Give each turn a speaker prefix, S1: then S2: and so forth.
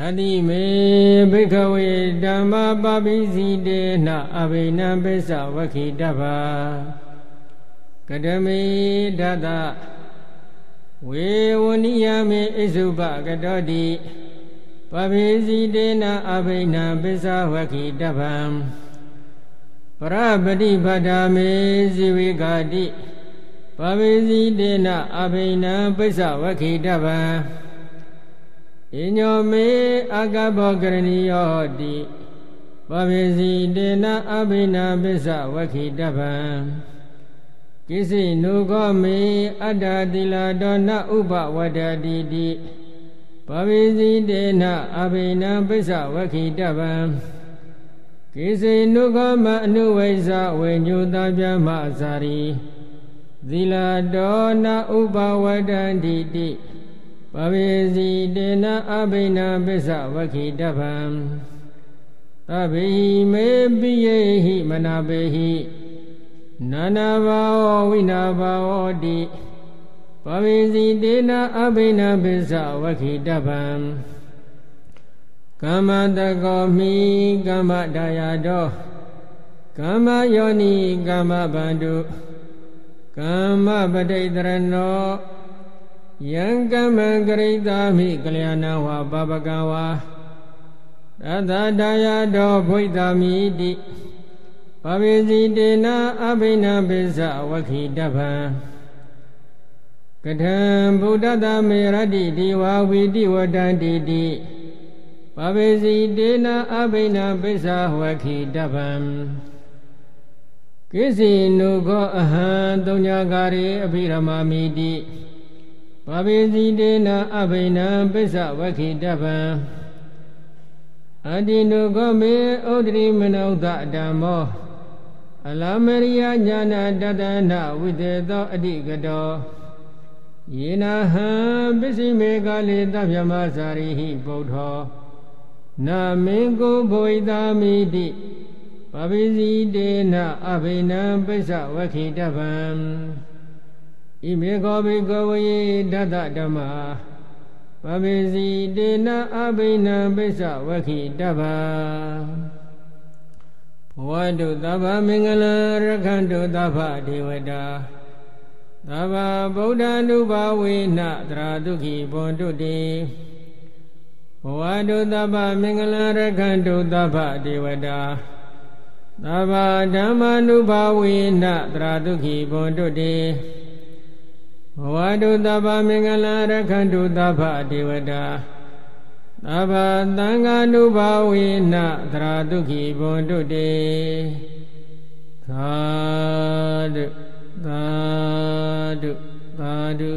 S1: ဓာတိမေဘိခဝေဓမ္မပပိစီတေနအဘိနံပိစ္ဆဝခိတဗ္ဗကတမေဓာတဝေဝနိယမေဣစုပကတောတိပပိစီတေနအဘိနံပိစ္ဆဝခိတဗ္ဗံပရပတိပဒာမေဇိဝေကာတိပပိစီတေနအဘိနံပိစ္ဆဝခိတဗ္ဗံ ဣညောမေအကဘောကရဏီယောတိပပိစီတေနအဘိနာပစ္စဝခိတဗံကိစိနုခောမေအတ္တတိလာတောနဥပဝတ္တတိတိပပိစီတေနအဘိနာပစ္စဝခိတဗံကိစိနုခောမအနုဝိဇဝေညုတပြမအစာရီသီလာတောနဥပဝတ္တတိတိ ပဝေစီတေနအဘိနာပစ္စဝခိတဗံသဗ္ဗိမေပိယေဟိမနာပေဟိနာနာဘာဝဝိနာဘာဝတိပဝေစီတေနအဘိနာပစ္စဝခိတဗံကမ္မတကောမိကမ္မဒါယတောကမ္မယောနိကမ္မဗန္တုကမ္မပဋိတရဏော ယံကမ္မံကရိတာမိကလျာဏဝါပပကဝါသတ္တဒါယတောဘုိတမိတိပပိစီတေနအဘိနပိစ္ဆဝခိတဗံကထံဗုဒ္ဓတမေရတိဒီဝဝီတိဝတံတိတိပပိစီတေနအဘိနပိစ္ဆဝခိတဗံကိစီနုခောအဟံတုံညာကာရေအဘိရမမိတိ ပပိစီတေနအဘိနံပိစ္ဆဝခိတဗံအတ္တိနုခောမေဩဒရိမနုဿဓမ္မောအလမရိယညာနာတတနာဝိတေသောအတိကတောယေနဟံပစ္စည်းမေကလေတဗြမစာရိဟိဗုဒ္ဓောနာမင်းကိုဘဝိတာမိတိပပိစီတေနအဘိနံပိစ္ဆဝခိတဗံ ဣမေကောဘိကဝေဒတဓမ္မာပပိစီတေနအဘိနံပိစ္ဆဝခိတဗ္ဗဘဝတုသဗ္ဗမင်္ဂလရခန္တုသဗ္ဗဒေဝတာသဗ္ဗဗုဒ္ဓ ानु ဘာဝေနသရာဒုက္ခိဘွန်တုတေဘဝတုသဗ္ဗမင်္ဂလရခန္တုသဗ္ဗဒေဝတာသဗ္ဗဓမ္မာနုဘာဝေနသရာဒုက္ခိဘွန်တုတေ ဘဝတုသဗ္ဗမင်္ဂလရခန္တုသဗ္ဗဒေဝတာသဗ္ဗသံဃာနုဘာဝေနသရာဒုက္ခိဘွန်တုတေသာဓုသာဓုသာဓု